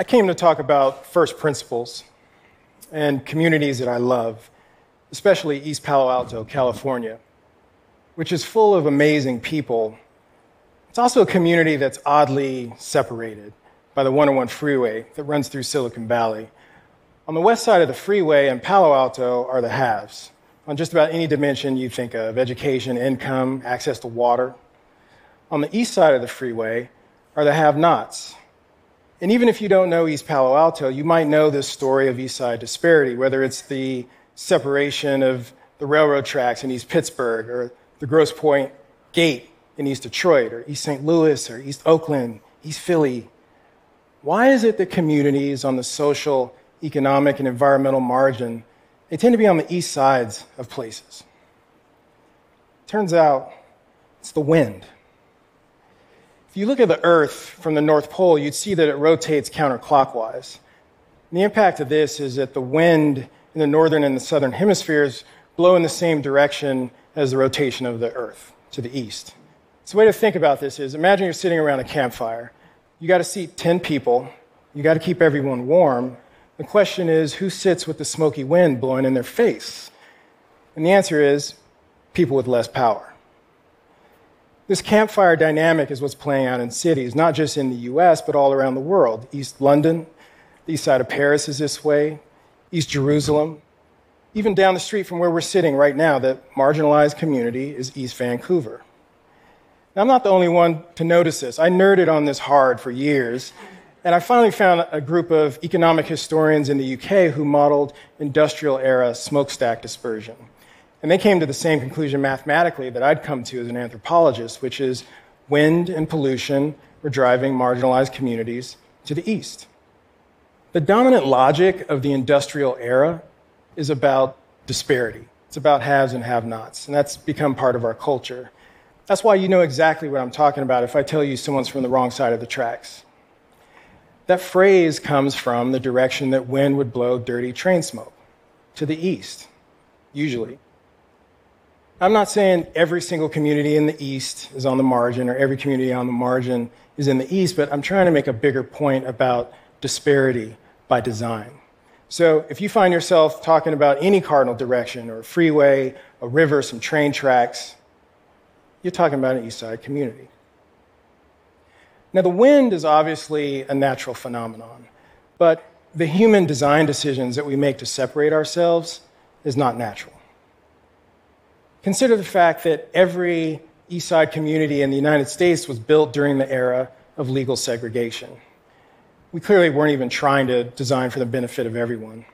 I came to talk about first principles and communities that I love, especially East Palo Alto, California, which is full of amazing people. It's also a community that's oddly separated by the 101 freeway that runs through Silicon Valley. On the west side of the freeway in Palo Alto are the haves, on just about any dimension you think of education, income, access to water. On the east side of the freeway are the have nots. And even if you don't know East Palo Alto, you might know this story of East Side disparity, whether it's the separation of the railroad tracks in East Pittsburgh, or the Grosse Pointe Gate in East Detroit, or East St. Louis, or East Oakland, East Philly. Why is it that communities on the social, economic, and environmental margin they tend to be on the east sides of places? Turns out it's the wind. If you look at the Earth from the North Pole, you'd see that it rotates counterclockwise. And the impact of this is that the wind in the northern and the southern hemispheres blow in the same direction as the rotation of the Earth to the east. So, the way to think about this is imagine you're sitting around a campfire. You got to seat 10 people, you got to keep everyone warm. The question is who sits with the smoky wind blowing in their face? And the answer is people with less power. This campfire dynamic is what's playing out in cities, not just in the US, but all around the world. East London, the east side of Paris is this way, East Jerusalem. Even down the street from where we're sitting right now, the marginalized community is East Vancouver. Now, I'm not the only one to notice this. I nerded on this hard for years, and I finally found a group of economic historians in the UK who modeled industrial era smokestack dispersion. And they came to the same conclusion mathematically that I'd come to as an anthropologist, which is wind and pollution were driving marginalized communities to the east. The dominant logic of the industrial era is about disparity. It's about haves and have nots, and that's become part of our culture. That's why you know exactly what I'm talking about if I tell you someone's from the wrong side of the tracks. That phrase comes from the direction that wind would blow dirty train smoke to the east, usually. I'm not saying every single community in the East is on the margin or every community on the margin is in the East, but I'm trying to make a bigger point about disparity by design. So if you find yourself talking about any cardinal direction or a freeway, a river, some train tracks, you're talking about an East Side community. Now, the wind is obviously a natural phenomenon, but the human design decisions that we make to separate ourselves is not natural. Consider the fact that every East Side community in the United States was built during the era of legal segregation. We clearly weren't even trying to design for the benefit of everyone.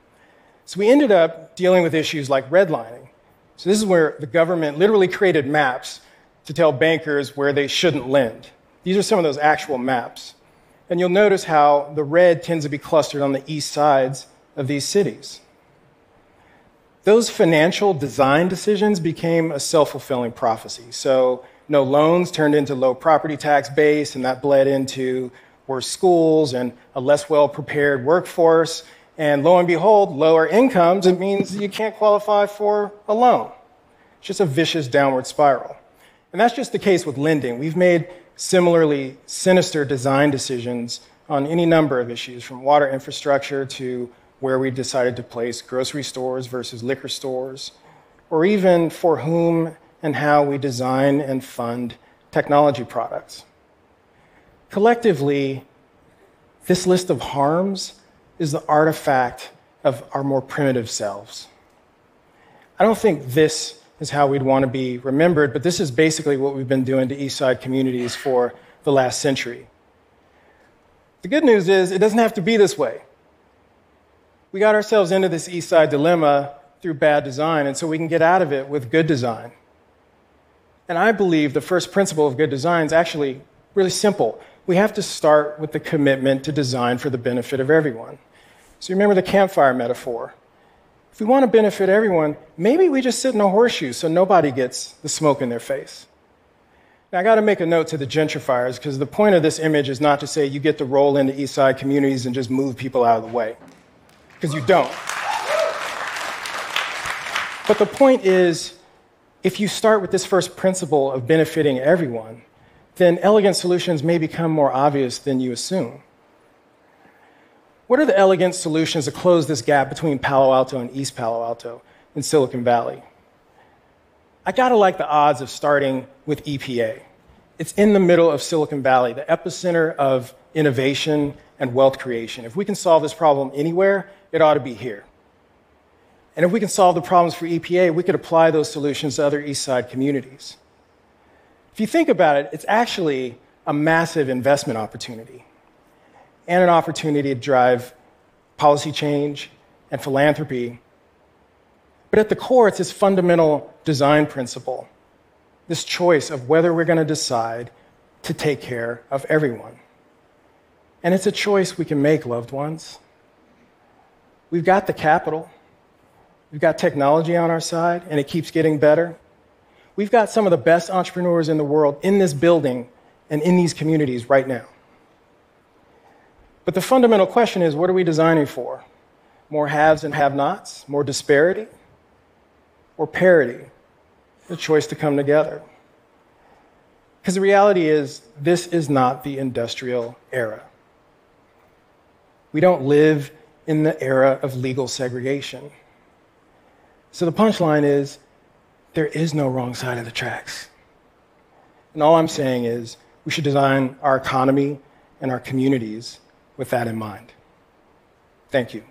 So we ended up dealing with issues like redlining. So this is where the government literally created maps to tell bankers where they shouldn't lend. These are some of those actual maps. And you'll notice how the red tends to be clustered on the east sides of these cities those financial design decisions became a self fulfilling prophecy. So, no loans turned into low property tax base, and that bled into worse schools and a less well prepared workforce. And lo and behold, lower incomes, it means you can't qualify for a loan. It's just a vicious downward spiral. And that's just the case with lending. We've made similarly sinister design decisions on any number of issues, from water infrastructure to where we decided to place grocery stores versus liquor stores, or even for whom and how we design and fund technology products. Collectively, this list of harms is the artifact of our more primitive selves. I don't think this is how we'd want to be remembered, but this is basically what we've been doing to East Side communities for the last century. The good news is it doesn't have to be this way we got ourselves into this East Side dilemma through bad design, and so we can get out of it with good design. And I believe the first principle of good design is actually really simple. We have to start with the commitment to design for the benefit of everyone. So remember the campfire metaphor. If we want to benefit everyone, maybe we just sit in a horseshoe so nobody gets the smoke in their face. Now, I got to make a note to the gentrifiers because the point of this image is not to say you get to roll into East Side communities and just move people out of the way because you don't. But the point is, if you start with this first principle of benefiting everyone, then elegant solutions may become more obvious than you assume. What are the elegant solutions to close this gap between Palo Alto and East Palo Alto in Silicon Valley? I gotta like the odds of starting with EPA. It's in the middle of Silicon Valley, the epicenter of innovation and wealth creation. If we can solve this problem anywhere, it ought to be here. And if we can solve the problems for EPA, we could apply those solutions to other East Side communities. If you think about it, it's actually a massive investment opportunity and an opportunity to drive policy change and philanthropy. But at the core, it's this fundamental design principle this choice of whether we're going to decide to take care of everyone. And it's a choice we can make, loved ones. We've got the capital, we've got technology on our side, and it keeps getting better. We've got some of the best entrepreneurs in the world in this building and in these communities right now. But the fundamental question is what are we designing for? More haves and have nots? More disparity? Or parity? The choice to come together. Because the reality is, this is not the industrial era. We don't live in the era of legal segregation. So the punchline is there is no wrong side of the tracks. And all I'm saying is we should design our economy and our communities with that in mind. Thank you.